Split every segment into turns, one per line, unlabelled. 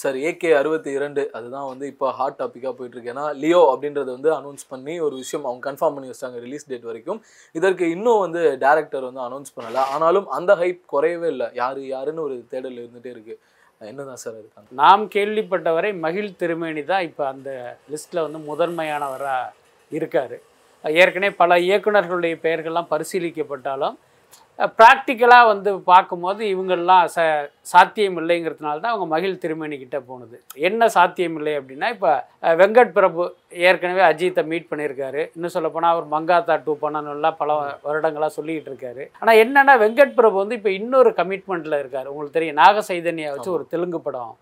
Sir AK அறுபத்தி இரண்டு அதுதான் வந்து இப்போ ஹாட் டாப்பிக்காக போயிட்டுருக்கு ஏன்னா லியோ அப்படின்றது வந்து அனௌன்ஸ் பண்ணி ஒரு விஷயம் அவங்க கன்ஃபார்ம் பண்ணி வச்சிட்டாங்க ரிலீஸ் டேட் வரைக்கும். இதற்கு இன்னும் வந்து டேரக்டர் வந்து அனௌன்ஸ் பண்ணல. ஆனாலும் அந்த ஹைப் குறையவே இல்லை. யார் யாருன்னு ஒரு தேடல் இருந்துகிட்டே இருக்குது என்னதான் சார் இருக்காங்க
நாம் கேள்விப்பட்டவரை மகிழ் திருமேனி தான் இப்போ அந்த லிஸ்ட்டில் வந்து முதன்மையானவராக இருக்கார். ஏற்கனவே பல இயக்குனர்களுடைய பெயர்கள்லாம் பரிசீலிக்கப்பட்டாலும் ப்ராக்டிக்கலாக வந்து பார்க்கும்போது இவங்கெல்லாம் ச சாத்தியம் இல்லைங்கிறதுனால தான் அவங்க மகிழ் திருமேனி கிட்ட போனது. என்ன சாத்தியம் இல்லை அப்படின்னா இப்போ வெங்கட் பிரபு ஏற்கனவே அஜித்தை மீட் பண்ணியிருக்காரு. இன்னும் சொல்ல போனால் அவர் மங்காத்தா டூ பண்ணணும்லாம் பல வருடங்களாக சொல்லிக்கிட்டு இருக்காரு. ஆனால் என்னன்னா வெங்கட் பிரபு வந்து இப்போ இன்னொரு கமிட்மெண்ட்டில் இருக்கார். உங்களுக்கு தெரியும் நாக சைதன்யா வச்சு ஒரு தெலுங்கு படம்.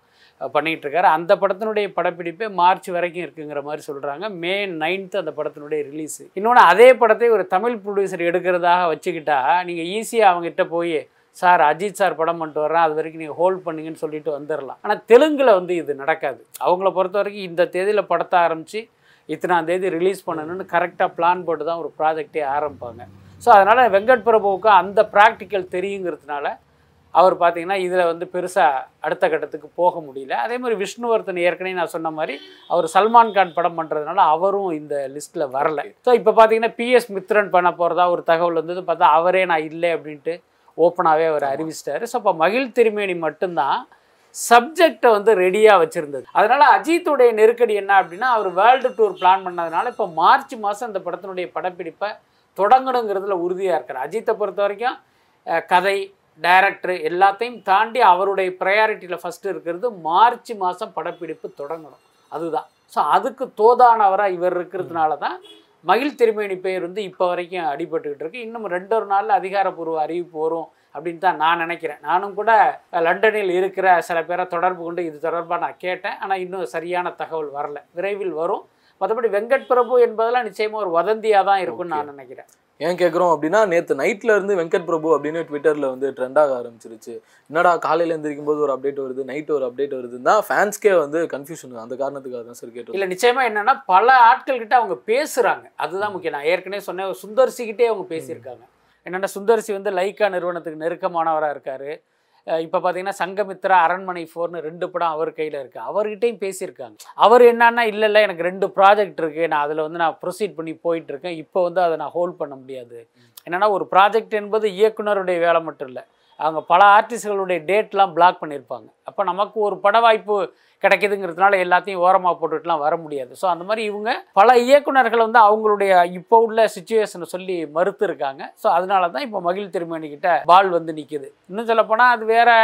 பண்ணிகிட்டு இருக்காரு அந்த படத்தினுடைய படப்பிடிப்பே மார்ச் வரைக்கும் இருக்குங்கிற மாதிரி சொல்கிறாங்க மே நைன்த்து அந்த படத்தினுடைய ரிலீஸ் இன்னொன்று அதே படத்தை ஒரு தமிழ் ப்ரொடியூசர் எடுக்கிறதாக வச்சுக்கிட்டா நீங்கள் ஈஸியாக அவங்ககிட்ட போய் சார் அஜித் சார் படம் பண்ணிட்டு வர்றேன். அது வரைக்கும் நீங்கள் ஹோல்ட் பண்ணுங்கன்னு சொல்லிட்டு வந்துடலாம் ஆனால் தெலுங்கில் வந்து இது நடக்காது. அவங்கள பொறுத்த வரைக்கும் இந்த தேதியில் படத்தை ஆரம்பித்து இத்தனாம் தேதி ரிலீஸ் பண்ணணும்னு கரெக்டாக பிளான் போட்டு தான் ஒரு ப்ராஜெக்டே ஆரம்பிப்பாங்க. ஸோ அதனால் வெங்கட் பிரபுவுக்கு அந்த ப்ராக்டிக்கல் தெரியுங்கிறதுனால அவர் பார்த்தீங்கன்னா இதில் வந்து பெருசாக அடுத்த கட்டத்துக்கு போக முடியல. அதே மாதிரி விஷ்ணுவர்தன் ஏற்கனவே நான் சொன்ன மாதிரி அவர் சல்மான் கான் படம் பண்ணுறதுனால அவரும் இந்த லிஸ்ட்டில் வரல. ஸோ இப்போ பார்த்தீங்கன்னா பிஎஸ் மித்ரன் பண்ண போகிறதா ஒரு தகவல் வந்தது. பார்த்தா அவரே நான் இல்லை அப்படின்ட்டு ஓப்பனாகவே அவர் அறிவிச்சிட்டாரு. ஸோ அப்போ மகிழ் திருமேனி மட்டும்தான் சப்ஜெக்டை வந்து ரெடியாக வச்சுருந்தது. அதனால் அஜித்துடைய நெருக்கடி என்ன அப்படின்னா அவர் வேர்ல்டு டூர் பிளான் பண்ணதுனால இப்போ மார்ச் மாதம் அந்த படத்தினுடைய படப்பிடிப்பை தொடங்கணுங்கிறதுல உறுதியாக இருக்கார். அஜித்தை பொறுத்த வரைக்கும் கதை டைரக்டர் எல்லாத்தையும் தாண்டி அவருடைய ப்ரையாரிட்டியில் ஃபஸ்ட்டு இருக்கிறது மார்ச் மாதம் படப்பிடிப்பு தொடங்கணும். அதுதான். ஸோ அதுக்கு தோதானவராக இவர் இருக்கிறதுனால தான் மகிழ் திருமேனி பெயர் வந்து இப்போ வரைக்கும் அடிபட்டுக்கிட்டு இருக்கு. இன்னும் ரெண்டு ஒரு நாளில் அதிகாரப்பூர்வ அறிவிப்பு வரும் அப்படின்னு தான் நான் நினைக்கிறேன். நானும் கூட லண்டனில் இருக்கிற சில பேரை தொடர்பு கொண்டு இது தொடர்பாக நான் கேட்டேன். ஆனால் இன்னும் சரியான தகவல் வரல. விரைவில் வரும். மற்றபடி வெங்கட் பிரபு என்பதெல்லாம் நிச்சயமாக ஒரு வதந்தியாக தான் இருக்கும்னு நான் நினைக்கிறேன்.
ஏன் கேட்குறோம் அப்படின்னா நேற்று நைட்ல இருந்து வெங்கட் பிரபு அப்படின்னு ட்விட்டர்ல வந்து ட்ரெண்ட் ஆக ஆரம்பிச்சிருச்சு. என்னடா காலையில எந்திரிக்கும் போது ஒரு அப்டேட் வருது நைட் ஒரு அப்டேட் வருதுன்னா ஃபேன்ஸ்க்கே வந்து கன்ஃபியூஷன் அந்த காரணத்துக்காக தான் சார் கேட்டு
இல்லை நிச்சயமா என்னன்னா பல ஆட்கள் கிட்ட அவங்க பேசுறாங்க. அதுதான் முக்கியம். நான் ஏற்கனவே சொன்னேன் சுந்தர்சிக்கிட்டே அவங்க பேசியிருக்காங்க. என்னன்னா சுந்தர்சி வந்து லைக்கா நிறுவனத்துக்கு நெருக்கமானவராக இருக்காரு. இப்போ பார்த்தீங்கன்னா சங்கமித்ரா அரண்மனை ஃபோர்னு ரெண்டு படம் அவர் கையில் இருக்குது அவர்கிட்டையும் பேசியிருக்காங்க. அவர் என்னன்னா இல்லை இல்லை எனக்கு ரெண்டு ப்ராஜெக்ட் இருக்குது நான் அதில் வந்து நான் ப்ரொசீட் பண்ணி போயிட்டு இருக்கேன். இப்போ வந்து அதை நான் ஹோல்ட் பண்ண முடியாது. என்னன்னா ஒரு ப்ராஜெக்ட் என்பது இயக்குனருடைய வேலை மட்டும் இல்லை. அவங்க பல ஆர்டிஸ்ட்களுடைய டேட்லாம் பிளாக் பண்ணியிருப்பாங்க. அப்போ நமக்கு ஒரு பட வாய்ப்பு கிடைக்குதுங்கிறதுனால எல்லாத்தையும் ஓரமாக போட்டுட்டுலாம் வர முடியாது. ஸோ அந்த மாதிரி இவங்க பல இயக்குநர்கள் வந்து அவங்களுடைய இப்போ உள்ள சுச்சுவேஷனை சொல்லி மறுத்து இருக்காங்க ஸோ அதனால தான் இப்போ மகிழ் திருமணிக்கிட்ட பால் வந்து நிற்குது இன்னும் சொல்லப்போனால் அது வேறு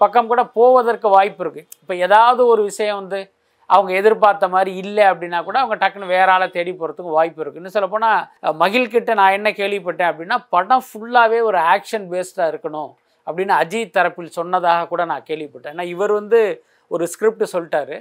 பக்கம் கூட போவதற்கு வாய்ப்பு இருக்குது இப்போ ஏதாவது ஒரு விஷயம் வந்து அவங்க எதிர்பார்த்த மாதிரி இல்லை அப்படின்னா கூட அவங்க டக்குன்னு வேற ஆளை தேடி போகிறதுக்கு வாய்ப்பு இருக்குது இன்னும் சொல்லப்போனால் மகிழ்கிட்ட நான் என்ன கேள்விப்பட்டேன் அப்படின்னா படம் ஃபுல்லாகவே ஒரு ஆக்ஷன் பேஸ்டாக இருக்கணும். அப்படின்னு அஜித் தரப்பில் சொன்னதாக கூட நான் கேள்விப்பட்டேன். ஏன்னா இவர் வந்து ஒரு ஸ்கிரிப்ட் சொல்லிட்டாரு.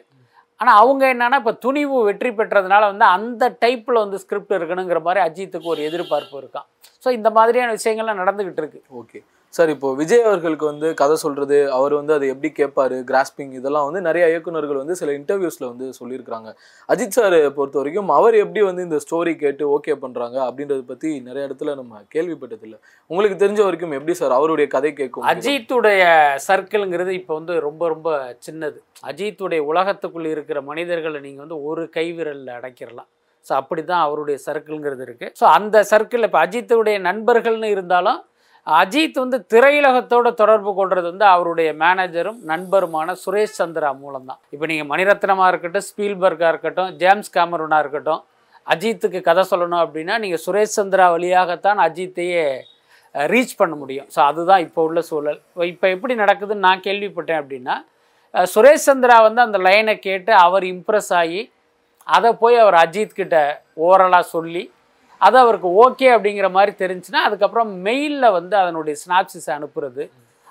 ஆனால் அவங்க என்னென்னா இப்போ துணிவு வெற்றி பெற்றதுனால வந்து அந்த டைப்பில் வந்து ஸ்கிரிப்ட் இருக்கணுங்கிற மாதிரி அஜித்துக்கு ஒரு எதிர்பார்ப்பு இருக்கான் ஸோ இந்த மாதிரியான விஷயங்கள்லாம் நடந்துக்கிட்டு இருக்கு.
ஓகே சார் இப்போ விஜய் அவர்களுக்கு வந்து கதை சொல்றது அவர் வந்து அதை எப்படி கேட்பாரு கிராஸ்பிங் இதெல்லாம் வந்து நிறைய இயக்குனர்கள் வந்து சில இன்டர்வியூஸ்ல வந்து சொல்லியிருக்காங்க அஜித் சார் பொறுத்த வரைக்கும் அவர் எப்படி வந்து இந்த ஸ்டோரி கேட்டு ஓகே பண்றாங்க அப்படின்றத பத்தி நிறைய இடத்துல நம்ம கேள்விப்பட்டதில்லை. உங்களுக்கு தெரிஞ்ச வரைக்கும் எப்படி சார் அவருடைய கதை கேட்கும்?
அஜித்துடைய சர்க்கிள்ங்கிறது இப்போ வந்து ரொம்ப ரொம்ப சின்னது. அஜித்துடைய உலகத்துக்குள்ள இருக்கிற மனிதர்களை நீங்கள் வந்து ஒரு கைவிரலில் அடைக்கிறலாம். ஸோ அப்படி தான் அவருடைய சர்க்கிள்ங்கிறது இருக்குது ஸோ அந்த சர்க்கிளில் இப்போ அஜித்துடைய நண்பர்கள்னு இருந்தாலும் அஜித் வந்து திரையுலகத்தோட தொடர்பு கொள்வது வந்து அவருடைய மேனேஜரும் நண்பருமான சுரேஷ் சந்திரா மூலம்தான். இப்போ நீங்கள் மணிரத்னமாக இருக்கட்டும் ஸ்பீல்பர்காக இருக்கட்டும் ஜேம்ஸ் கேமரூனாக இருக்கட்டும் அஜித்துக்கு கதை சொல்லணும் அப்படின்னா நீங்கள் சுரேஷ் சந்திரா வழியாகத்தான் அஜித்தையே ரீச் பண்ண முடியும். ஸோ அதுதான் இப்போ உள்ள சூழல். இப்போ எப்படி நடக்குதுன்னு நான் கேள்விப்பட்டேன் அப்படின்னா சுரேஷ் சந்திரா வந்து அந்த லைனை கேட்டு அவர் இம்ப்ரெஸ் ஆகி அதை போய் அவர் அஜித் கிட்ட ஓரலாக சொல்லி அது அவருக்கு ஓகே அப்படிங்கிற மாதிரி தெரிஞ்சுன்னா அதுக்கப்புறம் மெயிலில் வந்து அதனுடைய ஸ்னாப்சிஸ் அனுப்புறது.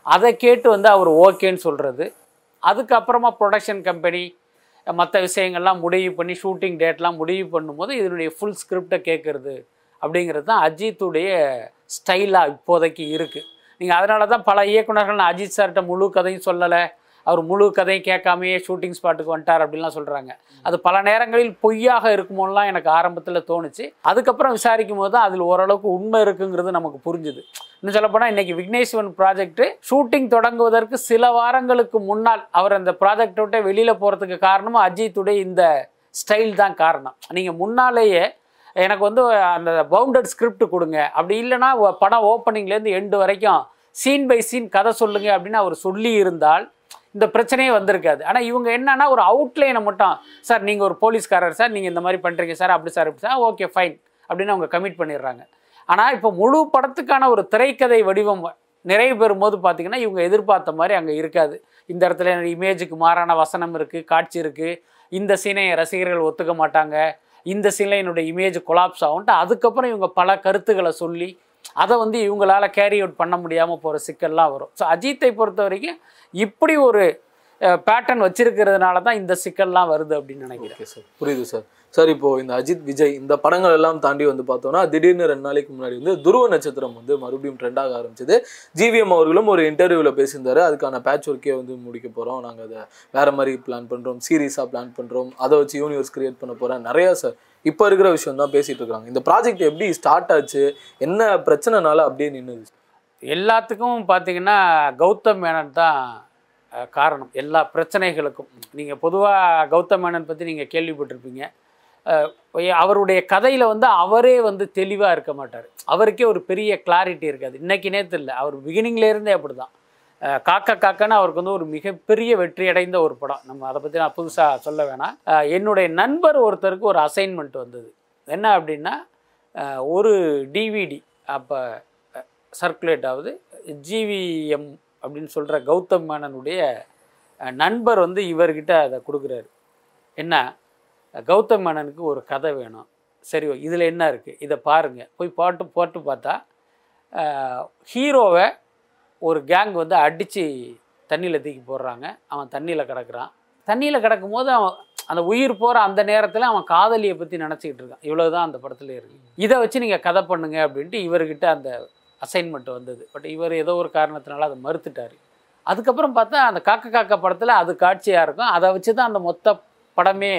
அதை கேட்டு வந்து அவர் ஓகேன்னு சொல்கிறது அதுக்கப்புறமா ப்ரொடக்ஷன் கம்பெனி மற்ற விஷயங்கள்லாம் முடிவு பண்ணி ஷூட்டிங் டேட்லாம் முடிவு பண்ணும்போது இதனுடைய ஃபுல் ஸ்கிரிப்டை கேட்குறது அப்படிங்கிறது தான் அஜித்துடைய ஸ்டைலாக இப்போதைக்கு இருக்குது நீங்கள் அதனால தான் பல இயக்குனர்கள் நான் அஜித் சார்கிட்ட முழு கதையும் சொல்லலை. அவர் முழு கதையும் கேட்காமையே ஷூட்டிங் ஸ்பாட்டுக்கு வந்துட்டார் அப்படின்லாம் சொல்கிறாங்க அது பல நேரங்களில் பொய்யாக இருக்குமோலாம் எனக்கு ஆரம்பத்தில் தோணுச்சு. அதுக்கப்புறம் விசாரிக்கும் போது தான் அதில் ஓரளவுக்கு உண்மை இருக்குங்கிறது நமக்கு புரிஞ்சுது. இன்னும் சொல்லப்போனால் இன்னைக்கு விக்னேஸ்வன் ப்ராஜெக்ட் ஷூட்டிங் தொடங்குவதற்கு சில வாரங்களுக்கு முன்னால் அவர் அந்த ப்ராஜெக்டை விட்டு வெளியில் போகிறதுக்கு காரணமும் அஜித்துடைய இந்த ஸ்டைல் தான் காரணம். நீங்கள் முன்னாலேயே எனக்கு வந்து அந்த பவுண்டட் ஸ்கிரிப்ட் கொடுங்க. அப்படி இல்லைன்னா படம் ஓப்பனிங்லேருந்து எண்டு வரைக்கும் சீன் பை சீன் கதை சொல்லுங்க அப்படின்னு அவர் சொல்லி இருந்தால் இந்த பிரச்சனையே வந்திருக்காது. ஆனால் இவங்க என்னன்னா ஒரு அவுட்லைனை மட்டும் சார் நீங்கள் ஒரு போலீஸ்காரர் சார் நீங்கள் இந்த மாதிரி பண்ணுறீங்க சார் அப்படி சார் இப்படி சார் ஓகே ஃபைன் அப்படின்னு அவங்க கமிட் பண்ணிடுறாங்க. ஆனால் இப்போ முழு படத்துக்கான ஒரு திரைக்கதை வடிவம் நிறைவு பெறும்போது பார்த்தீங்கன்னா இவங்க எதிர்பார்த்த மாதிரி அங்கே இருக்காது. இந்த இடத்துல இமேஜுக்கு மாறான வசனம் இருக்குது காட்சி இருக்குது இந்த சீனை ரசிகர்கள் ஒத்துக்க மாட்டாங்க. இந்த சிலையினுடைய இமேஜ் கொலாப்ஸ் ஆகும்ட்டு அதுக்கப்புறம் இவங்க பல கருத்துக்களை சொல்லி அதை வந்து இவங்களால கேரி அவுட் பண்ண முடியாமல் போகிற சிக்கல்லாம் வரும். ஸோ அஜித்தை பொறுத்த வரைக்கும் இப்படி ஒரு பேட்டர்ன் வச்சிருக்கிறதுனால தான் இந்த சிக்கல்லாம் வருது அப்படின்னு நினைக்கிறேன்.
சார். புரியுது சார். சார் இப்போ இந்த அஜித் விஜய் இந்த படங்கள் எல்லாம் தாண்டி வந்து பார்த்தோம்னா திடீர்னு ரெண்டு நாளைக்கு முன்னாடி வந்து துருவ நட்சத்திரம் வந்து மறுபடியும் ட்ரெண்டாக ஆரம்பிச்சது. ஜிவிஎம் அவர்களும் ஒரு இன்டர்வியூவில் பேசியிருந்தாரு. அதுக்கான பேட்ச் ஒர்க்கே வந்து முடிக்க போகிறோம் நாங்கள் அதை வேற மாதிரி பிளான் பண்ணுறோம் சீரியஸாக பிளான் பண்ணுறோம் அதை வச்சு யூனிவர்ஸ் கிரியேட் பண்ண போகிறேன் நிறையா சார். இப்போ இருக்கிற விஷயம் தான் பேசிகிட்டு இருக்கிறாங்க இந்த ப்ராஜெக்ட் எப்படி ஸ்டார்ட் ஆச்சு? என்ன பிரச்சனைனால அப்படியே நின்றுது
எல்லாத்துக்கும் பார்த்தீங்கன்னா கௌதம் மேனன் தான் காரணம். எல்லா பிரச்சனைகளுக்கும். நீங்கள் பொதுவாக கௌதம் மேனன் பற்றி நீங்கள் கேள்விப்பட்டிருப்பீங்க. அவருடைய கதையில் வந்து அவரே வந்து தெளிவாக இருக்க மாட்டார். அவருக்கே ஒரு பெரிய கிளாரிட்டி இருக்காது. இன்னைக்கு நேற்று இல்லை. அவர் பிகினிங்லேருந்தே அப்படி தான் காக்க காக்கன்னு அவருக்கு வந்து ஒரு மிகப்பெரிய வெற்றி அடைந்த ஒரு படம். நம்ம அதை பற்றி நான் புதுசாக சொல்ல வேணாம். என்னுடைய நண்பர் ஒருத்தருக்கு ஒரு அசைன்மெண்ட் வந்தது. என்ன அப்படின்னா ஒரு டிவிடி அப்போ சர்க்குலேட் ஆகுது ஜிவிஎம் அப்படின்னு சொல்கிற கௌதம் மேனனுடைய நண்பர் வந்து இவர்கிட்ட அதை கொடுக்குறாரு. என்ன? கௌதம் மேனனுக்கு ஒரு கதை வேணும். சரி இதில் என்ன இருக்குது இதை பாருங்கள் போய் பாட்டு போட்டு பார்த்தா ஹீரோவை ஒரு கேங் வந்து அடித்து தண்ணியில் தூக்கி போடுறாங்க. அவன் தண்ணியில் கிடக்கிறான். தண்ணியில் கிடக்கும் போது அவன் அந்த உயிர் போகிற அந்த நேரத்தில் அவன் காதலியை பற்றி நினச்சிக்கிட்டு இருக்கான். இவ்வளோ தான் அந்த படத்துல இருக்கு. இதை வச்சு நீங்கள் கதை பண்ணுங்க அப்படின்ட்டு இவர்கிட்ட அந்த அசைன்மெண்ட் வந்தது. பட் இவர் ஏதோ ஒரு காரணத்தினால அதை மறுத்துட்டார். அதுக்கப்புறம் பார்த்தா அந்த காக்க காக்க படத்தில் அது காட்சியாக இருக்கும். அதை வச்சு தான் அந்த மொத்த படமே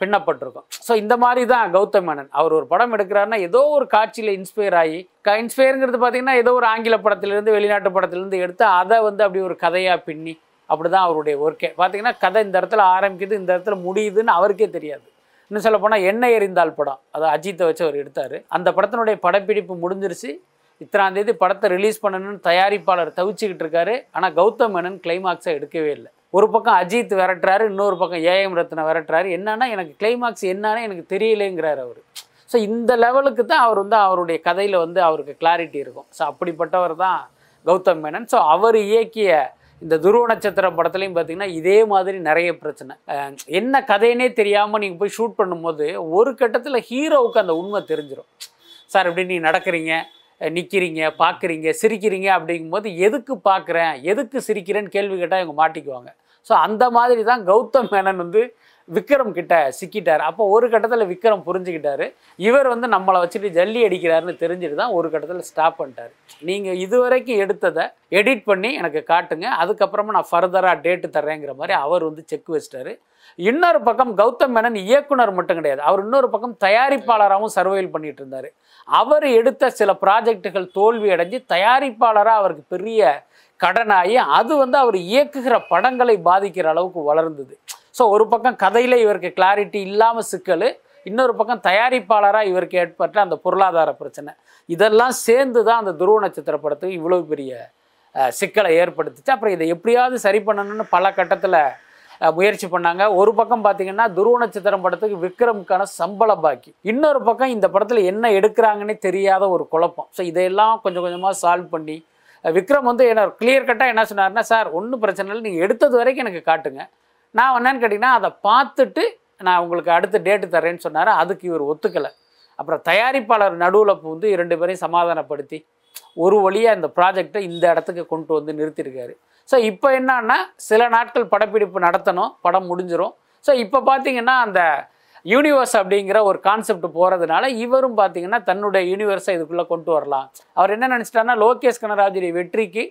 பின்னப்பட்டிருக்கும். ஸோ இந்த மாதிரி தான் கௌதம் மேனன். அவர் ஒரு படம் எடுக்கிறாருன்னா ஏதோ ஒரு காட்சியில் இன்ஸ்பயர் ஆகி க இன்ஸ்பயருங்கிறது பார்த்தீங்கன்னா ஏதோ ஒரு ஆங்கில படத்திலிருந்து வெளிநாட்டு படத்துலேருந்து எடுத்து அதை வந்து அப்படி ஒரு கதையாக பின்னி அப்படி தான் அவருடைய ஒர்க்கே பார்த்தீங்கன்னா கதை இந்த இடத்துல ஆரம்பிக்குது இந்த இடத்துல முடியுதுன்னு அவருக்கே தெரியாது. இன்னும் சொல்ல போனால் எண்ணெய் எறிந்தால் படம். அதை அஜித்தை வச்சு அவர் எடுத்தார். அந்த படத்தினுடைய படப்பிடிப்பு முடிஞ்சிருச்சு. இத்தனாம் தேதி படத்தை ரிலீஸ் பண்ணணும்னு தயாரிப்பாளர் தவிச்சுக்கிட்டு இருக்காரு. ஆனால் கௌதம் மேனன் கிளைமாக்ஸை எடுக்கவே இல்லை. ஒரு பக்கம் அஜித் விரட்டுறாரு இன்னொரு பக்கம் ஏஎம் ரத்ன விரட்டுறாரு. என்னன்னா எனக்கு கிளைமாக்ஸ் என்னன்னு எனக்கு தெரியலேங்கிறார் அவர். ஸோ இந்த லெவலுக்கு தான் அவர் வந்து அவருடைய கதையில் வந்து அவருக்கு கிளாரிட்டி இருக்கும். ஸோ அப்படிப்பட்டவர் தான் கௌதம் மேனன். ஸோ அவர் இயக்கிய இந்த துருவ நட்சத்திர படத்துலையும் பார்த்தீங்கன்னா இதே மாதிரி நிறைய பிரச்சனை. என்ன கதைன்னே தெரியாமல் நீங்கள் போய் ஷூட் பண்ணும்போது ஒரு கட்டத்தில் ஹீரோவுக்கு அந்த உண்மை தெரிஞ்சிடும் சார் இப்படி நீ நடக்கிறீங்க? நிற்கிறீங்க பார்க்குறீங்க சிரிக்கிறீங்க அப்படிங்கும்போது எதுக்கு பார்க்குறேன் எதுக்கு சிரிக்கிறேன்னு கேள்வி கேட்டால் இவங்க மாட்டிக்குவாங்க. ஸோ அந்த மாதிரி தான் கௌதம் மேனன் வந்து விக்ரம் கிட்ட சிக்கிட்டார். அப்போ ஒரு கட்டத்தில் விக்ரம் புரிஞ்சுக்கிட்டாரு. இவர் வந்து நம்மளை வச்சுட்டு ஜல்லி அடிக்கிறாருன்னு தெரிஞ்சுட்டு தான் ஒரு கட்டத்தில் ஸ்டாப் பண்ணிட்டார். நீங்கள் இதுவரைக்கும் எடுத்ததை எடிட் பண்ணி எனக்கு காட்டுங்க. அதுக்கப்புறமா நான் ஃபர்தராக டேட்டு தர்றேங்கிற மாதிரி அவர் வந்து செக் வச்சிட்டாரு. இன்னொரு பக்கம் கௌதம் மேனன் இயக்குனர் மட்டும் கிடையாது. அவர் இன்னொரு பக்கம் தயாரிப்பாளராகவும் சர்வைவல் பண்ணிட்டு இருந்தார். அவர் எடுத்த சில ப்ராஜெக்டுகள் தோல்வி அடைஞ்சு தயாரிப்பாளராக அவருக்கு பெரிய கடனாகி அது வந்து அவர் இயக்குகிற படங்களை பாதிக்கிற அளவுக்கு வளர்ந்தது. ஸோ ஒரு பக்கம் கதையில் இவருக்கு கிளாரிட்டி இல்லாமல் சிக்கல் இன்னொரு பக்கம் தயாரிப்பாளராக இவருக்கு ஏற்பட்ட அந்த பொருளாதார பிரச்சனை. இதெல்லாம் சேர்ந்து தான் அந்த துருவ நட்சத்திர படத்துக்கு இவ்வளோ பெரிய சிக்கலை ஏற்படுத்துச்சு. அப்புறம் இதை எப்படியாவது சரி பண்ணணும்னு பல கட்டத்தில் முயற்சி பண்ணாங்க. ஒரு பக்கம் பார்த்தீங்கன்னா துருவ நட்சத்திரம் படத்துக்கு விக்ரமுக்கான சம்பள பாக்கி. இன்னொரு பக்கம் இந்த படத்தில் என்ன எடுக்கிறாங்கன்னே தெரியாத ஒரு குழப்பம். ஸோ இதையெல்லாம் கொஞ்சம் கொஞ்சமாக சால்வ் பண்ணி விக்ரம் வந்து என்ன கிளியர் கட்டாக என்ன சொன்னார்னா சார் ஒன்றும் பிரச்சனை இல்லை. நீங்கள் எடுத்தது வரைக்கும் எனக்கு காட்டுங்க. நான் என்னன்னு கேட்டிங்கன்னா அதை பார்த்துட்டு நான் உங்களுக்கு அடுத்த டேட்டு தரேன்னு சொன்னார். அதுக்கு இவர் ஒத்துக்கலை. அப்புறம் தயாரிப்பாளர் நடுவில் வந்து இரண்டு பேரையும் சமாதானப்படுத்தி ஒரு வழியாக இந்த ப்ராஜெக்டை இந்த இடத்துக்கு கொண்டு வந்து நிறுத்தியிருக்காரு ஸோ இப்போ என்னன்னா சில நாட்கள் படப்பிடிப்பு நடத்தணும் படம் முடிஞ்சிடும் ஸோ இப்போ பார்த்தீங்கன்னா அந்த யூனிவர்ஸ் அப்படிங்கிற ஒரு கான்செப்ட் போகிறதுனால இவரும் பார்த்தீங்கன்னா தன்னுடைய யூனிவர்ஸை இதுக்குள்ளே கொண்டு வரலாம். அவர் என்ன நினச்சிட்டாருன்னா லோகேஷ் கனராஜுடைய வெற்றிக்கு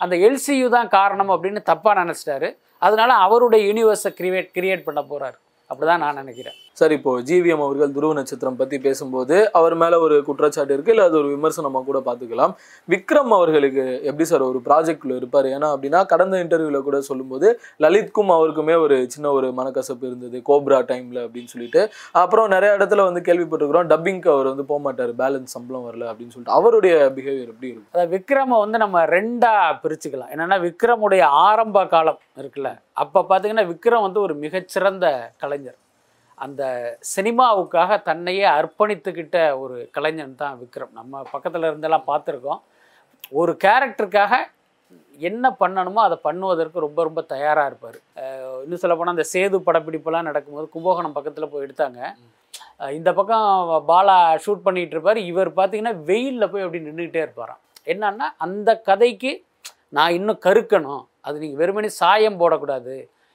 அந்த எல்சியு தான் காரணம் அப்படின்னு தப்பாக நினச்சிட்டாரு. அதனால் அவருடைய யூனிவர்ஸை கிரியேட் கிரியேட் பண்ண போகிறாரு அப்படிதான் நான் நினைக்கிறேன்.
சார் இப்போ ஜிவிஎம் அவர்கள் துருவ நட்சத்திரம் பத்தி பேசும்போது அவர் மேல ஒரு குற்றச்சாட்டு இருக்கு இல்ல அது ஒரு விமர்சனமா கூட பாத்துக்கலாம் விக்ரம் அவர்களுக்கு எப்படி சார் ஒரு ப்ராஜெக்ட்ல இருப்பாரு? ஏன்னா அப்படின்னா கடந்த இன்டர்வியூல கூட சொல்லும்போது லலித்கும் அவருக்குமே ஒரு சின்ன ஒரு மனக்கசப்பு இருந்தது கோப்ரா டைம்ல அப்படின்னு சொல்லிட்டு. அப்புறம் நிறைய இடத்துல வந்து கேள்விப்பட்டிருக்கிறோம் டப்பிங்க்கு அவர் வந்து போக மாட்டாரு பேலன்ஸ் சம்பளம் வரல அப்படின்னு சொல்லிட்டு. அவருடைய பிஹேவியர் எப்படி இருக்கும்?
அதாவது விக்ரமை வந்து நம்ம ரெண்டா பிரிச்சுக்கலாம். என்னன்னா விக்ரமுடைய ஆரம்ப காலம் இருக்குல்ல அப்போ பார்த்தீங்கன்னா விக்ரம் வந்து ஒரு மிகச்சிறந்த கலைஞர். அந்த சினிமாவுக்காக தன்னையே அர்ப்பணித்துக்கிட்ட ஒரு கலைஞன் தான் விக்ரம். நம்ம பக்கத்தில் இருந்தெல்லாம் பார்த்துருக்கோம். ஒரு கேரக்டருக்காக என்ன பண்ணணுமோ அதை பண்ணுவதற்கு ரொம்ப ரொம்ப தயாராக இருப்பார். இன்னும் சொல்ல போனால் அந்த சேது படப்பிடிப்பெல்லாம் நடக்கும்போது கும்பகோணம் பக்கத்தில் போய் எடுத்தாங்க. இந்த பக்கம் பாலா ஷூட் பண்ணிகிட்டு இருப்பார். இவர் பார்த்தீங்கன்னா வெயிலில் போய் அப்படி நின்றுக்கிட்டே இருப்பாராம். என்னன்னா அந்த கதைக்கு நான் இன்னும் கருக்கணும். அது நீங்கள் வெறுமனே சாயம் போடக்கூடாது.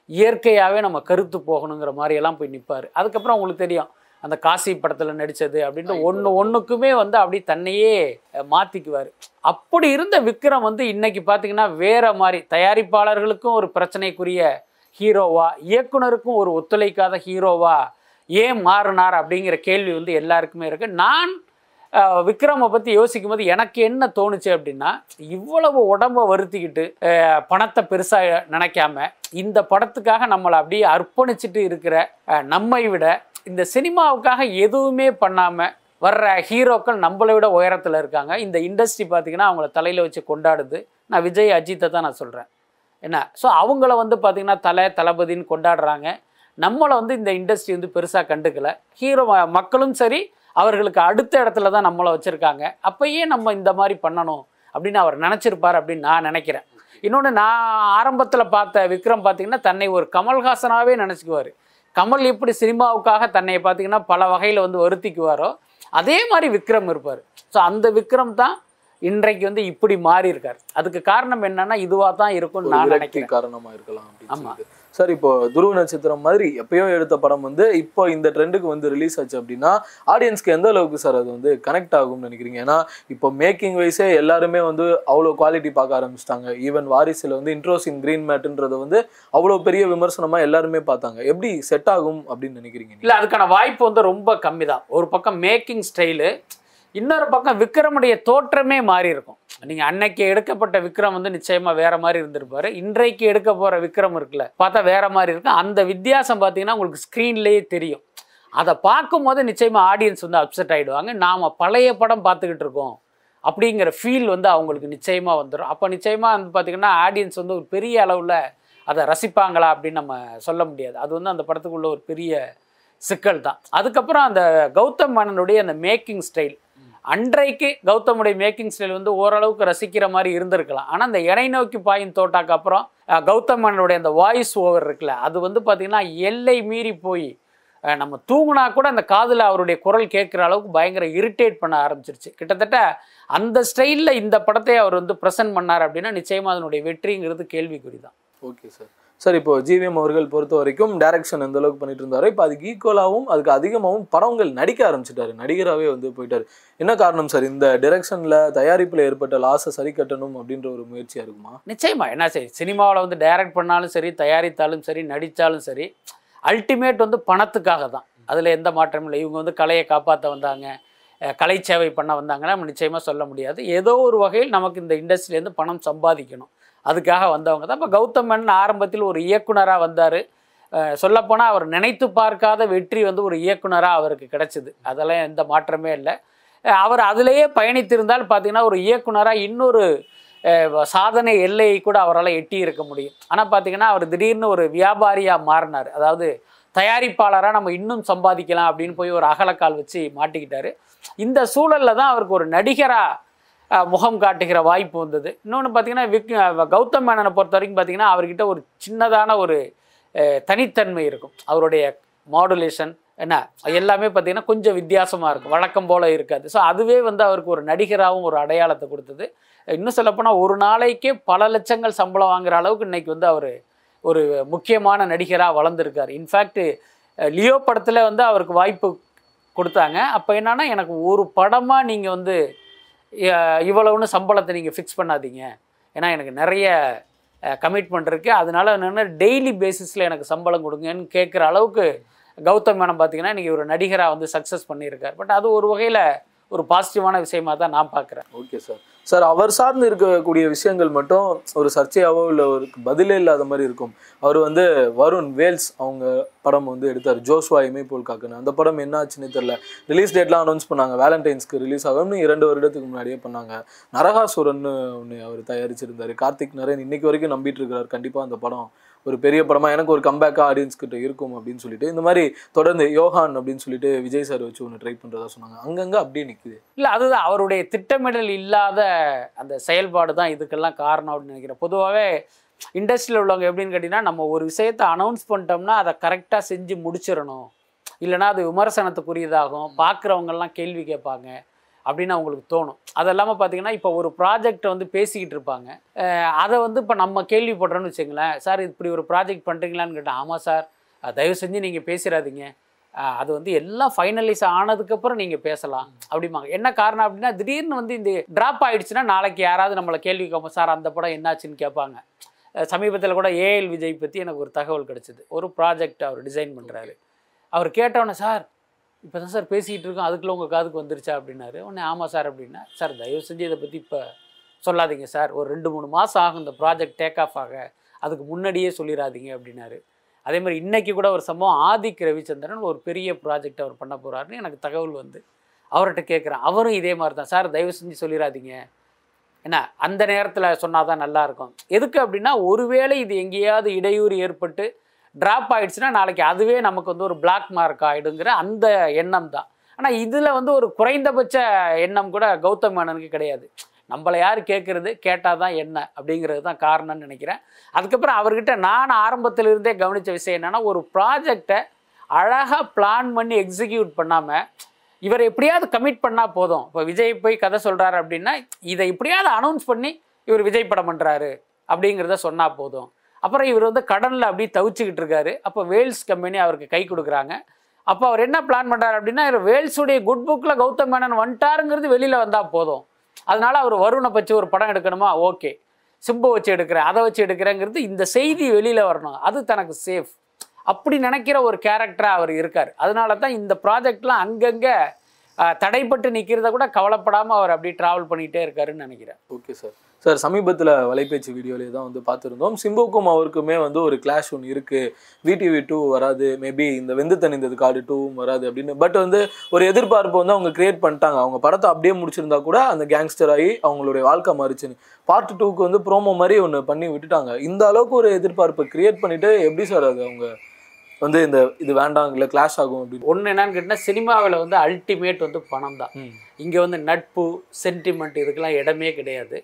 இயற்கையாகவே நம்ம கருத்து போகணுங்கிற மாதிரியெல்லாம் போய் நிற்பார் அதுக்கப்புறம் உங்களுக்கு தெரியும் அந்த காசி படத்தில் நடித்தது அப்படின்ட்டு ஒன்று ஒன்றுக்குமே வந்து அப்படி தன்னையே அஹ், மாத்திக்குவார். அப்படி இருந்த விக்ரம் வந்து இன்னைக்கு பார்த்தீங்கன்னா வேற மாதிரி தயாரிப்பாளர்களுக்கும் ஒரு பிரச்சனைக்குரிய ஹீரோவா இயக்குனருக்கும் ஒரு ஒத்துழைக்காத ஹீரோவா ஏன் மாறினார் அப்படிங்கிற கேள்வி வந்து எல்லாருக்குமே இருக்கு. நான் விக்ரமை பற்றி யோசிக்கும் போது எனக்கு என்ன தோணுச்சு அப்படின்னா இவ்வளவு உடம்ப வருத்திக்கிட்டு பணத்தை பெருசாக நினைக்காம இந்த படத்துக்காக நம்மளை அப்படியே அர்ப்பணிச்சுட்டு இருக்கிற நம்மை விட இந்த சினிமாவுக்காக எதுவுமே பண்ணாமல் வர்ற ஹீரோக்கள் நம்மளை விட உயரத்தில் இருக்காங்க. இந்த இண்டஸ்ட்ரி பார்த்தீங்கன்னா அவங்கள தலையில் வச்சு கொண்டாடுது. நான் விஜய் அஜித்தை தான் நான் சொல்கிறேன் என்ன? ஸோ அவங்கள வந்து பார்த்திங்கன்னா தலை தளபதின்னு கொண்டாடுறாங்க. நம்மளை வந்து இந்த இண்டஸ்ட்ரி வந்து பெருசாக கண்டுக்கலை. ஹீரோ மக்களும் சரி அவர்களுக்கு அடுத்த இடத்துல தான் நம்மளை வச்சுருக்காங்க. அப்பயே நம்ம இந்த மாதிரி பண்ணணும் அப்படின்னு அவர் நினச்சிருப்பார் அப்படின்னு நான் நினைக்கிறேன். இன்னொன்று நான் ஆரம்பத்தில் பார்த்த விக்ரம் பார்த்தீங்கன்னா தன்னை ஒரு கமல்ஹாசனாகவே நினச்சிக்குவார். கமல் எப்படி சினிமாவுக்காக தன்னை பார்த்தீங்கன்னா பல வகையில் வந்து வருத்திக்குவாரோ அதே மாதிரி விக்ரம் இருப்பார். ஸோ அந்த விக்ரம் தான் இன்றைக்கு வந்து இப்படி மாறி இருக்கார் அதுக்கு காரணம் என்னன்னா இதுவாக தான் இருக்கும்னு நான் நினைக்கிறேன்.
காரணமா இருக்கலாம் அப்படின்னு
ஆமா.
சொல்லிட்டு. சார் இப்போ துருவ நட்சத்திரம் மாதிரி எப்பயோ எடுத்த படம் வந்து இப்போ இந்த ட்ரெண்டுக்கு வந்து ரிலீஸ் ஆச்சு அப்படின்னா ஆடியன்ஸ்க்கு எந்த அளவுக்கு சார் அது வந்து கனெக்ட் ஆகும்னு நினைக்கிறீங்க? ஏன்னா இப்போ மேக்கிங் வைஸே எல்லாருமே வந்து அவ்வளோ குவாலிட்டி பார்க்க ஆரம்பிச்சிட்டாங்க. ஈவன் வாரிசில் வந்து இன்ட்ரோஸ் இன் கிரீன் மேட்டுன்றத வந்து அவ்வளோ பெரிய விமர்சனமாக எல்லாருமே பார்த்தாங்க. எப்படி செட் ஆகும் அப்படின்னு நினைக்கிறீங்க
இல்லை அதுக்கான வாய்ப்பு வந்து ரொம்ப கம்மி தான் ஒரு பக்கம் மேக்கிங் ஸ்டைலு இன்னொரு பக்கம் விக்ரமுடைய தோற்றமே மாறி இருக்கும். நீங்கள் அன்னைக்கு எடுக்கப்பட்ட விக்ரம் வந்து நிச்சயமாக வேற மாதிரி இருந்திருப்பாரு. இன்றைக்கு எடுக்க போகிற விக்ரம் இருக்குல்ல பார்த்தா வேற மாதிரி இருக்கும் அந்த வித்தியாசம் பார்த்தீங்கன்னா உங்களுக்கு ஸ்க்ரீன்லேயே தெரியும். அதை பார்க்கும்போது நிச்சயமாக ஆடியன்ஸ் வந்து அப்செட் ஆகிடுவாங்க நாம் பழைய படம் பார்த்துக்கிட்டு இருக்கோம் அப்படிங்கிற ஃபீல் வந்து அவங்களுக்கு நிச்சயமாக வந்துடும் அப்போ நிச்சயமாக வந்து பார்த்திங்கன்னா ஆடியன்ஸ் வந்து ஒரு பெரிய அளவில் அதை ரசிப்பாங்களா அப்படின்னு நம்ம சொல்ல முடியாது. அது வந்து அந்த படத்துக்குள்ள ஒரு பெரிய சிக்கல் தான் அதுக்கப்புறம் அந்த கௌதம் மேனனுடைய அந்த மேக்கிங் ஸ்டைல். அன்றைக்கு கௌதமுடைய மேக்கிங் ஸ்டைல் வந்து ஓரளவுக்கு ரசிக்கிற மாதிரி இருந்திருக்கலாம். ஆனால் அந்த இணை நோக்கி பாயும் தோட்டாக்கு அப்புறம் கௌதம் மேனனுடைய அந்த வாய்ஸ் ஓவர் இருக்குல்ல அது வந்து பார்த்திங்கன்னா எல்லை மீறி போய் நம்ம தூங்கினா கூட அந்த காதில் அவருடைய குரல் கேட்குற அளவுக்கு பயங்கர இரிட்டேட் பண்ண ஆரம்பிச்சிருச்சு. கிட்டத்தட்ட அந்த ஸ்டைலில் இந்த படத்தை அவர் வந்து ப்ரெசென்ட் பண்ணார் அப்படின்னா நிச்சயமாக அதனுடைய வெற்றிங்கிறது கேள்விக்குறி தான்
ஓகே சார் சார் இப்போ ஜிவிஎம் அவர்கள் பொறுத்த வரைக்கும் டைரக்ஷன் எந்த அளவுக்கு பண்ணிட்டு இருந்தாரோ இப்போ அதுக்கு ஈக்குவலாகவும் அதுக்கு அதிகமாகவும் படங்கள் நடிக்க ஆரம்பிச்சிட்டாரு. நடிகராகவே வந்து போயிட்டாரு. என்ன காரணம் சார் இந்த டைரக்ஷன்ல தயாரிப்பில் ஏற்பட்ட லாஸை சரி கட்டணும் அப்படின்ற ஒரு முயற்சியா இருக்குமா?
நிச்சயமா. என்ன சரி சினிமாவில் வந்து டைரக்ட் பண்ணாலும் சரி தயாரித்தாலும் சரி நடித்தாலும் சரி அல்டிமேட் வந்து பணத்துக்காக தான். அதில் எந்த மாற்றமும் இல்லை. இவங்க வந்து கலையை காப்பாற்ற வந்தாங்க. கலை சேவை பண்ண வந்தாங்கன்னா நம்ம நிச்சயமாக சொல்ல முடியாது. ஏதோ ஒரு வகையில் நமக்கு இந்த இண்டஸ்ட்ரியிலேருந்து பணம் சம்பாதிக்கணும். அதுக்காக வந்தவங்க தான். இப்போ கௌதம் மேனன் ஆரம்பத்தில் ஒரு இயக்குனராக வந்தார். சொல்லப்போனால் அவர் நினைத்து பார்க்காத வெற்றி வந்து ஒரு இயக்குனராக அவருக்கு கிடைச்சிது. அதெல்லாம் எந்த மாற்றமே இல்லை. அவர் அதிலேயே பயணித்திருந்தால் பார்த்தீங்கன்னா ஒரு இயக்குனராக இன்னொரு சாதனை எல்லையை கூட அவரால் எட்டி இருக்க முடியும். ஆனால் பார்த்திங்கன்னா அவர் திடீர்னு ஒரு வியாபாரியாக மாறினார். அதாவது தயாரிப்பாளராக நம்ம இன்னும் சம்பாதிக்கலாம் அப்படின்னு போய் ஒரு அகலக்கால் வச்சு மாட்டிக்கிட்டாரு. இந்த சூழலில் தான் அவருக்கு ஒரு நடிகராக முகம் காட்டுகிற வாய்ப்பு வந்தது. இன்னொன்று பார்த்தீங்கன்னா விக் கௌதம் மேனனை பொறுத்த வரைக்கும் பார்த்தீங்கன்னா அவர்கிட்ட ஒரு சின்னதான ஒரு தனித்தன்மை இருக்கும். அவருடைய மாடுலேஷன் என்ன எல்லாமே பார்த்தீங்கன்னா கொஞ்சம் வித்தியாசமாக இருக்கும். வழக்கம் போல் இருக்காது. ஸோ அதுவே வந்து அவருக்கு ஒரு நடிகராகவும் ஒரு அடையாளத்தை கொடுத்தது. இன்னும் சொல்லப்போனால் ஒரு நாளைக்கே பல லட்சங்கள் சம்பளம் வாங்குற அளவுக்கு இன்றைக்கி வந்து அவர் ஒரு முக்கியமான நடிகராக வளர்ந்துருக்கார். இன்ஃபேக்ட் லியோ படத்தில் வந்து அவருக்கு வாய்ப்பு கொடுத்தாங்க. அப்போ என்னன்னா எனக்கு ஒரு படமாக நீங்கள் வந்து இவ்வளவுன்னு சம்பளத்தை நீங்கள் ஃபிக்ஸ் பண்ணாதீங்க. ஏன்னா எனக்கு நிறைய கமிட்மெண்ட் இருக்குது அதனால என்னென்னா டெய்லி பேசிஸில் எனக்கு சம்பளம் கொடுங்கன்னு கேட்குற அளவுக்கு கௌதம் மேனம் பார்த்தீங்கன்னா இன்றைக்கி ஒரு நடிகராக வந்து சக்ஸஸ் பண்ணியிருக்கார். பட் அது ஒரு வகையில் ஒரு பாசிட்டிவான விஷயமா தான் நான் பார்க்குறேன்.
ஓகே சார் சார் அவர் சார்ந்து இருக்கக்கூடிய விஷயங்கள் மட்டும் ஒரு சர்ச்சையாவோ இல்லை ஒரு பதிலே இல்லாத மாதிரி இருக்கும். அவர் வந்து வருண் வேல்ஸ் அவங்க படம் வந்து எடுத்தார். ஜோஸ்வா போல் காக்குன்னு. அந்த படம் என்ன ஆச்சுன்னு தெரியல. ரிலீஸ் டேட்லாம் அனௌன்ஸ் பண்ணாங்க. வேலண்டைன்ஸ்க்கு ரிலீஸ் ஆகும்னு இரண்டு வருடத்துக்கு முன்னாடியே பண்ணாங்க. நரகாசுரன்னு ஒன்று அவர் தயாரிச்சிருந்தாரு. கார்த்திக் நரேன் இன்னைக்கு வரைக்கும் நம்பிட்டு இருக்கிறார் கண்டிப்பாக அந்த படம் ஒரு பெரிய படமா எனக்கு ஒரு கம்பேக்காக ஆடியன்ஸ் கிட்ட இருக்கும் அப்படின்னு சொல்லிட்டு இந்த மாதிரி தொடர்ந்து யோகான் அப்படின்னு சொல்லிட்டு விஜய் சார் வச்சு ஒன்று ட்ரை பண்ணுறதா சொன்னாங்க. அங்கங்கே அப்படியே நிற்குது
இல்லை அதுதான் அவருடைய திட்டமிடல் இல்லாத அந்த செயல்பாடு தான் இதுக்கெல்லாம் காரணம் அப்படின்னு நினைக்கிறேன். பொதுவாகவே இண்டஸ்ட்ரியில் உள்ளவங்க எப்படின்னு கேட்டிங்கன்னா நம்ம ஒரு விஷயத்தை அனௌன்ஸ் பண்ணிட்டோம்னா அதை கரெக்டாக செஞ்சு முடிச்சிடணும். இல்லைன்னா அது விமர்சனத்துக்குரியதாகும். பார்க்குறவங்கெல்லாம் கேள்வி கேட்பாங்க. அப்படின்னு அவங்களுக்கு தோணும். அது இல்லாமல் பார்த்தீங்கன்னா இப்போ ஒரு ப்ராஜெக்டை வந்து பேசிக்கிட்டு இருப்பாங்க. அதை வந்து இப்போ நம்ம கேள்விப்படுறோன்னு வச்சுங்களேன் சார் இப்படி ஒரு ப்ராஜெக்ட் பண்ணுறீங்களான்னு கேட்டேன் ஆமாம் சார். தயவு செஞ்சு நீங்கள் பேசிடாதீங்க அது வந்து எல்லாம் ஃபைனலைஸ் ஆனதுக்கப்புறம் நீங்கள் பேசலாம். அப்படிம்பாங்க. என்ன காரணம் அப்படின்னா திடீர்னு வந்து இந்த ட்ராப் ஆகிடுச்சுன்னா நாளைக்கு யாராவது நம்மளை கேள்வி கேட்போம் சார் அந்த படம் என்னாச்சுன்னு கேட்பாங்க. சமீபத்தில் கூட ஏஎல் விஜய் பற்றி எனக்கு ஒரு தகவல் கிடச்சிது. ஒரு ப்ராஜெக்ட் அவர் டிசைன் பண்ணுறாரு அவர் கேட்டவொன்னே சார் இப்போ தான் சார் பேசிக்கிட்டு இருக்கோம். அதுக்குள்ளே உங்கள் காதுக்கு வந்துருச்சா அப்படின்னாரு. உடனே ஆமாம் சார் அப்படின்னா சார் தயவு செஞ்சு இதை பற்றி இப்போ சொல்லாதீங்க சார். ஒரு ரெண்டு மூணு மாதம் ஆகும் இந்த ப்ராஜெக்ட் டேக் ஆஃப் ஆக. அதுக்கு முன்னாடியே சொல்லிடாதீங்க அப்படின்னாரு. அதே மாதிரி இன்றைக்கி கூட ஒரு சம்பவம் ஆதிக் ரவிச்சந்திரன் ஒரு பெரிய ப்ராஜெக்ட் அவர் பண்ண போகிறாருன்னு எனக்கு தகவல் வந்து. அவர்கிட்ட கேட்குறேன் அவரும் இதே மாதிரி தான் சார் தயவு செஞ்சு சொல்லிடாதீங்க என்ன அந்த நேரத்தில் சொன்னால் தான் எதுக்கு அப்படின்னா ஒருவேளை இது எங்கேயாவது இடையூறு ஏற்பட்டு ட்ராப் ஆகிடுச்சுன்னா நாளைக்கு அதுவே நமக்கு வந்து ஒரு பிளாக் மார்க் ஆகிடுங்கிற அந்த எண்ணம் தான். ஆனால் இதில் வந்து ஒரு குறைந்தபட்ச எண்ணம் கூட கௌதம் மேனனுக்கு கிடையாது. நம்மளை யார் கேட்குறது கேட்டால் தான் என்ன? அப்படிங்கிறது தான் காரணம்னு நினைக்கிறேன். அதுக்கப்புறம் அவர்கிட்ட நான் ஆரம்பத்தில் இருந்தே கவனித்த விஷயம் என்னென்னா ஒரு ப்ராஜெக்டை அழகாக பிளான் பண்ணி எக்ஸிக்யூட் பண்ணாமல் இவர் எப்படியாவது கமிட் பண்ணால் போதும். இப்போ விஜய் போய் கதை சொல்கிறாரு அப்படின்னா இதை எப்படியாவது அனௌன்ஸ் பண்ணி இவர் விஜய் படம் பண்ணுறாரு அப்படிங்கிறத சொன்னால் போதும். அப்புறம் இவர் வந்து கடனில் அப்படியே தவிச்சுக்கிட்டு இருக்காரு. அப்போ வேல்ஸ் கம்பெனி அவருக்கு கை கொடுக்குறாங்க. அப்போ அவர் என்ன பிளான் பண்ணுறாரு அப்படின்னா இவர் வேல்ஸுடைய குட் புக்கில் கௌதம் மேனன் வந்துட்டாருங்கிறது வெளியில் வந்தால் போதும். அதனால அவர் வருணை பற்றி ஒரு படம் எடுக்கணுமா? ஓகே. சிம்பு வச்சு எடுக்கிறேன் அதை வச்சு எடுக்கிறேங்கிறது இந்த செய்தி வெளியில் வரணும். அது தனக்கு சேஃப் அப்படி நினைக்கிற ஒரு கேரக்டராக அவர் இருக்கார். அதனால தான் இந்த ப்ராஜெக்ட்லாம் அங்கங்கே தடைப்பட்டு நிற்கிறத கூட கவலைப்படாமல் அவர் அப்படி ட்ராவல் பண்ணிகிட்டே இருக்காருன்னு நினைக்கிறேன்.
ஓகே சார் சார் சமீபத்தில் வலைபேச்சு வீடியோலேயே தான் வந்து பார்த்துருந்தோம். சிம்புக்கும் அவருக்குமே வந்து ஒரு கிளாஷ் ஒன்று இருக்குது விடிவி டூ வராது. மேபி இந்த வெந்து தணிந்தது காடு டூவும் வராது அப்படின்னு. பட் வந்து ஒரு எதிர்பார்ப்பு வந்து அவங்க கிரியேட் பண்ணிட்டாங்க. அவங்க படத்தை அப்படியே முடிச்சிருந்தா கூட அந்த கேங்ஸ்டர் ஆகி அவங்களுடைய வாழ்க்கை மாறிச்சுன்னு. பார்ட் டூக்கு வந்து ப்ரோமோ மாதிரி ஒன்று பண்ணி விட்டுட்டாங்க. இந்த அளவுக்கு ஒரு எதிர்பார்ப்பை கிரியேட் பண்ணிட்டு எப்படி சார் அது அவங்க வந்து இந்த இது வேண்டாம் இல்லை கிளாஷ் ஆகும் அப்படின்னு?
ஒன்று என்னன்னு கேட்டிங்கன்னா சினிமாவில் வந்து அல்டிமேட் வந்து பணம் தான். இங்கே வந்து நட்பு சென்டிமெண்ட் இதுக்கெல்லாம் இடமே கிடையாது.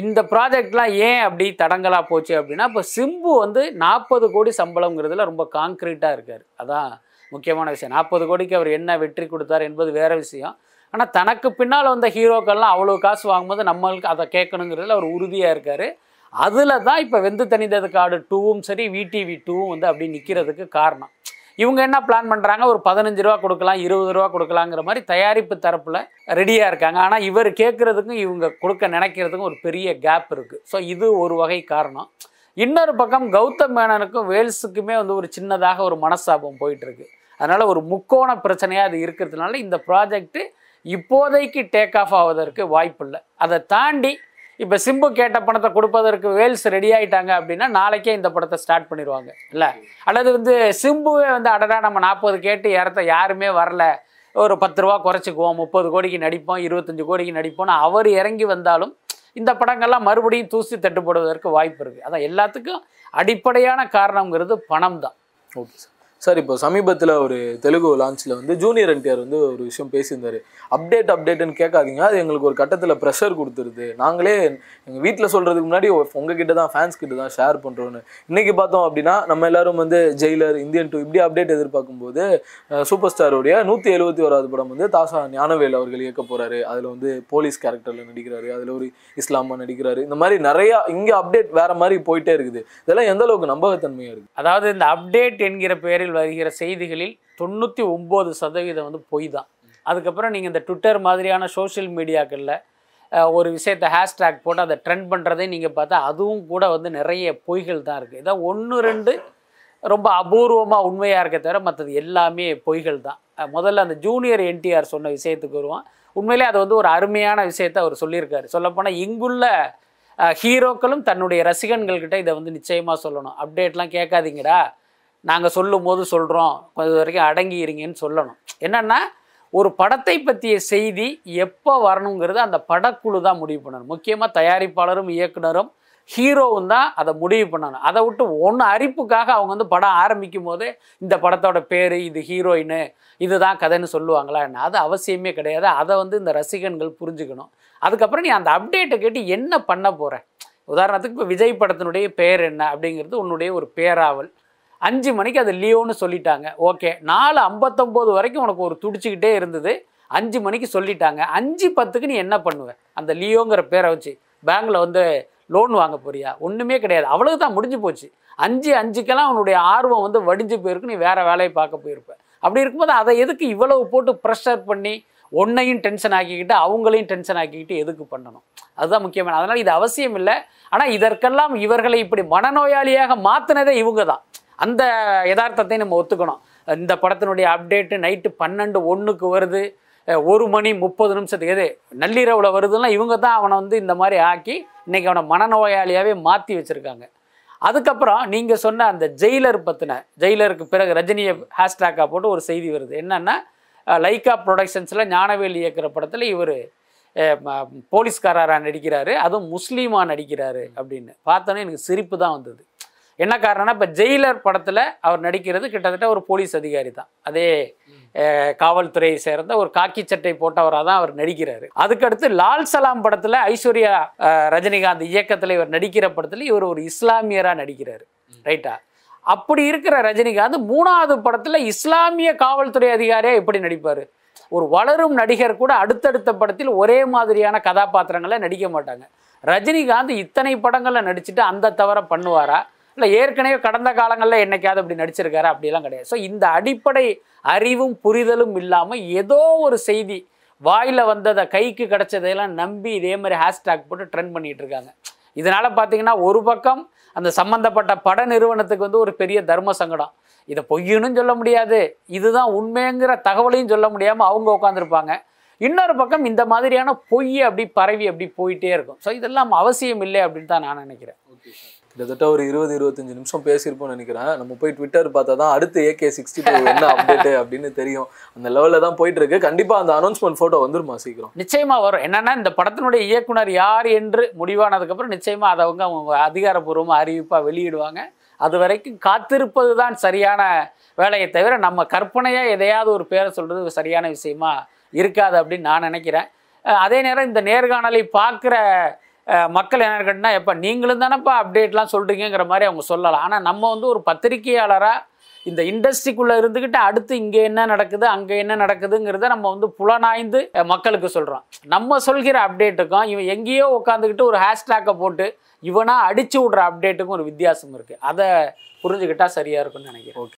இந்த ப்ராஜெக்ட்லாம் ஏன் அப்படி தடங்கலாக போச்சு அப்படின்னா இப்போ சிம்பு வந்து நாற்பது கோடி சம்பளங்கிறதுல ரொம்ப காங்க்ரீட்டாக இருக்கார். அதான் முக்கியமான விஷயம். நாற்பது கோடிக்கு அவர் என்ன வெற்றி கொடுத்தார் என்பது வேறு விஷயம். ஆனால் தனக்கு பின்னால் வந்த ஹீரோக்கள்லாம் அவ்வளோ காசு வாங்கும்போது நம்மளுக்கு அதை கேட்கணுங்கிறதுல அவர் உறுதியாக இருக்கார். அதில் தான் இப்போ வெந்து தனிந்தது காடு டூவும் சரி விடிவி டூவும் வந்து அப்படி நிற்கிறதுக்கு காரணம். இவங்க என்ன பிளான் பண்ணுறாங்க ஒரு பதினஞ்சு ரூபா கொடுக்கலாம் இருபது ரூபா கொடுக்கலாங்கிற மாதிரி தயாரிப்பு தரப்பில் ரெடியாக இருக்காங்க. ஆனால் இவர் கேட்குறதுக்கும் இவங்க கொடுக்க நினைக்கிறதுக்கும் ஒரு பெரிய கேப் இருக்குது ஸோ இது ஒரு வகை காரணம். இன்னொரு பக்கம் கௌதம் மேனனுக்கும் வேல்ஸுக்குமே வந்து ஒரு சின்னதாக ஒரு மனஸ்தாபம் போயிட்டுருக்கு. அதனால் ஒரு முக்கோண பிரச்சனையாக அது இருக்கிறதுனால இந்த ப்ராஜெக்ட்டு இப்போதைக்கு டேக் ஆஃப் ஆவதற்கு வாய்ப்பில்லை. அதை தாண்டி இப்போ சிம்பு கேட்ட பணத்தை கொடுப்பதற்கு வேல்ஸ் ரெடி ஆகிட்டாங்க அப்படின்னா நாளைக்கே இந்த படத்தை ஸ்டார்ட் பண்ணிடுவாங்க இல்லை? அல்லது வந்து சிம்புவே வந்து அடடா நம்ம நாற்பது கேட்டு இறத்த யாருமே வரல. ஒரு பத்து ரூபா குறைச்சிக்குவோம் முப்பது கோடிக்கு நடிப்போம் இருபத்தஞ்சு கோடிக்கு நடிப்போம்னு அவர் இறங்கி வந்தாலும் இந்த படங்கள்லாம் மறுபடியும் தூசி தட்டுப்படுவதற்கு வாய்ப்பு இருக்குது அதான் எல்லாத்துக்கும் அடிப்படையான காரணங்கிறது பணம் தான்
ஓகே சார் சார் இப்போ சமீபத்தில் ஒரு தெலுங்கு லான்ச்சில் வந்து ஜூனியர் என்டிஆர் வந்து ஒரு விஷயம் பேசியிருந்தார். அப்டேட் அப்டேட்னு கேட்காதீங்க. அது எங்களுக்கு ஒரு கட்டத்தில் ப்ரெஷர் கொடுத்துருது. நாங்களே எங்கள் வீட்டில் சொல்கிறதுக்கு முன்னாடி உங்ககிட்ட தான் ஃபேன்ஸ் கிட்ட தான் ஷேர் பண்ணுறோன்னு இன்னைக்கு பார்த்தோம் அப்படின்னா நம்ம எல்லாரும் வந்து ஜெயிலர் இந்தியன் டூ இப்படி அப்டேட் எதிர்பார்க்கும்போது சூப்பர் ஸ்டாருடைய நூற்றி எழுபத்தி ஓராவது படம் வந்து தாசா ஞானவேல் அவர்கள் இயக்க போகிறாரு அதில் வந்து போலீஸ் கேரக்டரில் நடிக்கிறாரு. அதில் ஒரு இஸ்லாமா நடிக்கிறாரு. இந்த மாதிரி நிறையா இங்கே அப்டேட் வேற மாதிரி போயிட்டே இருக்குது. இதெல்லாம் எந்த அளவுக்கு நம்பகத்தன்மையாக இருக்குது
அதாவது இந்த அப்டேட் என்கிற பேப்பரில் வருகிற செய்திகளில் தொண்ணூற்றி ஒம்பது சதவீதம் வந்து பொய் தான். அதுக்கப்புறம் நீங்கள் இந்த ட்விட்டர் மாதிரியான சோஷியல் மீடியாக்களில் ஒரு விஷயத்தை ஹேஷ்டேக் போட்டு அதை ட்ரெண்ட் பண்ணுறதே நீங்கள் பார்த்தா அதுவும் கூட வந்து நிறைய பொய்கள் தான் இருக்குது இதான் ஒன்று ரெண்டு ரொம்ப அபூர்வமாக உண்மையாக இருக்க தவிர மற்றது எல்லாமே பொய்கள் தான். முதல்ல அந்த ஜூனியர் என்டிஆர் சொன்ன விஷயத்துக்கு வருவோம். உண்மையிலே அது வந்து ஒரு அருமையான விஷயத்தை அவர் சொல்லியிருக்காரு. சொல்லப்போனால் இங்குள்ள ஹீரோக்களும் தன்னுடைய ரசிகன்கள்கிட்ட இதை வந்து நிச்சயமாக சொல்லணும். அப்டேட்லாம் கேட்காதீங்கடா. நாங்கள் சொல்லும் போது சொல்கிறோம் கொஞ்சம் வரைக்கும் அடங்கி இருங்கன்னு சொல்லணும். என்னென்னா ஒரு படத்தை பற்றிய செய்தி எப்போ வரணுங்கிறது அந்த படக்குழு தான் முடிவு பண்ணணும். முக்கியமாக தயாரிப்பாளரும் இயக்குனரும் ஹீரோவும் தான் அதை முடிவு பண்ணணும். அதை விட்டு ஒன்று அரிப்புக்காக அவங்க வந்து படம் ஆரம்பிக்கும் போதே இந்த படத்தோட பேர் இது ஹீரோயின் இதுதான் கதைன்னு சொல்லுவாங்களா என்ன? அது அவசியமே கிடையாது. அதை வந்து இந்த ரசிகன்கள் புரிஞ்சுக்கணும். அதுக்கப்புறம் நீ அந்த அப்டேட்டை கேட்டு என்ன பண்ண போகிற உதாரணத்துக்கு இப்போ விஜய் படத்தினுடைய பேர் என்ன அப்படிங்கிறது உன்னுடைய ஒரு பேராவல். அஞ்சு மணிக்கு அது லியோன்னு சொல்லிட்டாங்க. ஓகே நாலு ஐம்பத்தொம்போது வரைக்கும் உனக்கு ஒரு துடிச்சிக்கிட்டே இருந்தது. அஞ்சு மணிக்கு சொல்லிட்டாங்க. அஞ்சு பத்துக்கு நீ என்ன பண்ணுவ? அந்த லியோங்கிற பேரை வச்சு பேங்க்கில் வந்து லோன் வாங்க போறியா? ஒன்றுமே கிடையாது. அவ்வளவு தான் முடிஞ்சு போச்சு. அஞ்சு அஞ்சுக்கெல்லாம் உன்னுடைய ஆர்வம் வந்து வடிஞ்சு போயிருக்கு. நீ வேற வேலையை பார்க்க போயிருப்ப. அப்படி இருக்கும்போது அதை எதுக்கு இவ்வளவு போட்டு ப்ரெஷர் பண்ணி உன்னையும் டென்ஷன் ஆக்கிக்கிட்டு அவங்களையும் டென்ஷன் ஆக்கிக்கிட்டு எதுக்கு பண்ணணும்? அதுதான் முக்கியமான. அதனால் இது அவசியம் இல்லை ஆனால் இதற்கெல்லாம் இவர்களை இப்படி மனநோயாளியாக மாற்றினதே இவங்க தான் அந்த யதார்த்தத்தை நம்ம ஒத்துக்கணும். இந்த படத்தினுடைய அப்டேட்டு நைட்டு பன்னெண்டு ஒன்றுக்கு வருது. ஒரு மணி முப்பது நிமிஷத்துக்கு எது? நள்ளிரவில் வருதுன்னா இவங்க தான் அவனை வந்து இந்த மாதிரி ஆக்கி இன்னைக்கு அவனை மனநோயாளியாகவே மாற்றி வச்சுருக்காங்க. அதுக்கப்புறம் நீங்கள் சொன்ன அந்த ஜெயிலர் பற்றின ஜெயிலருக்கு பிறகு ரஜினியை ஹேஷ்டாக்காக போட்டு ஒரு செய்தி வருது. என்னென்னா லைக்கா ப்ரொடக்ஷன்ஸில் ஞானவேல் இயக்கிற படத்தில் இவர் போலீஸ்காரராக நடிக்கிறாரு. அதுவும் முஸ்லீமாக நடிக்கிறாரு அப்படின்னு. பார்த்தோன்னே எனக்கு சிரிப்பு தான் வந்தது. என்ன காரணம்னா இப்போ ஜெயிலர் படத்தில் அவர் நடிக்கிறது கிட்டத்தட்ட ஒரு போலீஸ் அதிகாரி தான். அதே காவல்துறையை சேர்ந்த ஒரு காக்கி சட்டை போட்டவராக தான் அவர் நடிக்கிறாரு. அதுக்கடுத்து லால் சலாம் படத்தில் ஐஸ்வர்யா ரஜினிகாந்த் இயக்கத்தில் இவர் நடிக்கிற படத்தில் இவர் ஒரு இஸ்லாமியராக நடிக்கிறாரு. ரைட்டா? அப்படி இருக்கிற ரஜினிகாந்த் மூணாவது படத்தில் இஸ்லாமிய காவல்துறை அதிகாரியாக எப்படி நடிப்பார்? ஒரு வளரும் நடிகர் கூட அடுத்தடுத்த படத்தில் ஒரே மாதிரியான கதாபாத்திரங்களை நடிக்க மாட்டாங்க. ரஜினிகாந்த் இத்தனை படங்களில் நடிச்சுட்டு அந்த தவிர பண்ணுவாரா? இல்லை ஏற்கனவே கடந்த காலங்களில் என்னைக்காவது அப்படி நடிச்சிருக்காரு? அப்படிலாம் கிடையாது. ஸோ இந்த அடிப்படை அறிவும் புரிதலும் இல்லாமல் ஏதோ ஒரு செய்தி வாயில் வந்ததை கைக்கு கிடைச்சதையெல்லாம் நம்பி இதே மாதிரி ஹேஷ்டேக் போட்டு ட்ரெண்ட் பண்ணிகிட்டு இருக்காங்க. இதனால் பார்த்தீங்கன்னா ஒரு பக்கம் அந்த சம்மந்தப்பட்ட பட நிறுவனத்துக்கு வந்து ஒரு பெரிய தர்ம சங்கடம். இதை பொய்யுன்னு சொல்ல முடியாது. இதுதான் உண்மைங்கிற தகவலையும் சொல்ல முடியாமல் அவங்க உட்காந்துருப்பாங்க இன்னொரு பக்கம் இந்த மாதிரியான பொய் அப்படி பரவி அப்படி போயிட்டே இருக்கும். ஸோ இதெல்லாம் அவசியம் இல்லை அப்படின்னு தான் நான் நினைக்கிறேன்.
கிட்டத்தட்ட ஒரு இருபது இருபத்தஞ்சு நிமிஷம் பேசியிருப்போம்னு நினைக்கிறேன். நம்ம போய் ட்விட்டர் பார்த்தா தான் அடுத்து ஏகே சிக்ஸ்டி டூ என்ன அப்டேட் அப்படின்னு தெரியும். அந்த லெவலில் தான் போயிட்டு இருக்கு கண்டிப்பாக அந்த அனௌன்ஸ்மெண்ட் ஃபோட்டோ வந்துருமா சீக்கிரம்.
நிச்சயமாக வரும். என்னன்னா இந்த படத்தினுடைய இயக்குனர் யார் என்று முடிவானதுக்கப்புறம் நிச்சயமாக அதை அவங்க அவங்க அதிகாரப்பூர்வமாக அறிவிப்பாக வெளியிடுவாங்க. அது வரைக்கும் காத்திருப்பது தான் சரியான வேலையை தவிர நம்ம கற்பனையாக எதையாவது ஒரு பேரை சொல்கிறது சரியான விஷயமா இருக்காது அப்படின்னு நான் நினைக்கிறேன். அதே நேரம் இந்த நேர்காணலை பார்க்குற மக்கள் என்ன கேட்டால் எப்போ நீங்களும் தானேப்பா அப்டேட்லாம் சொல்கிறீங்கிற மாதிரி அவங்க சொல்லலாம். ஆனால் நம்ம வந்து ஒரு பத்திரிகையாளராக இந்த இண்டஸ்ட்ரிக்குள்ளே இருந்துக்கிட்டு அடுத்து இங்கே என்ன நடக்குது அங்கே என்ன நடக்குதுங்கிறத நம்ம வந்து புலனாய்ந்து மக்களுக்கு சொல்கிறோம் நம்ம சொல்கிற அப்டேட்டுக்கும் இவன் எங்கேயோ உட்காந்துக்கிட்டு ஒரு ஹேஷ்டேக்கை போட்டு இவனாக அடிச்சு விட்ற அப்டேட்டுக்கும் ஒரு வித்தியாசம் இருக்குது அதை புரிஞ்சுக்கிட்டால் சரியாக இருக்கும்னு நினைக்கிறேன். ஓகே.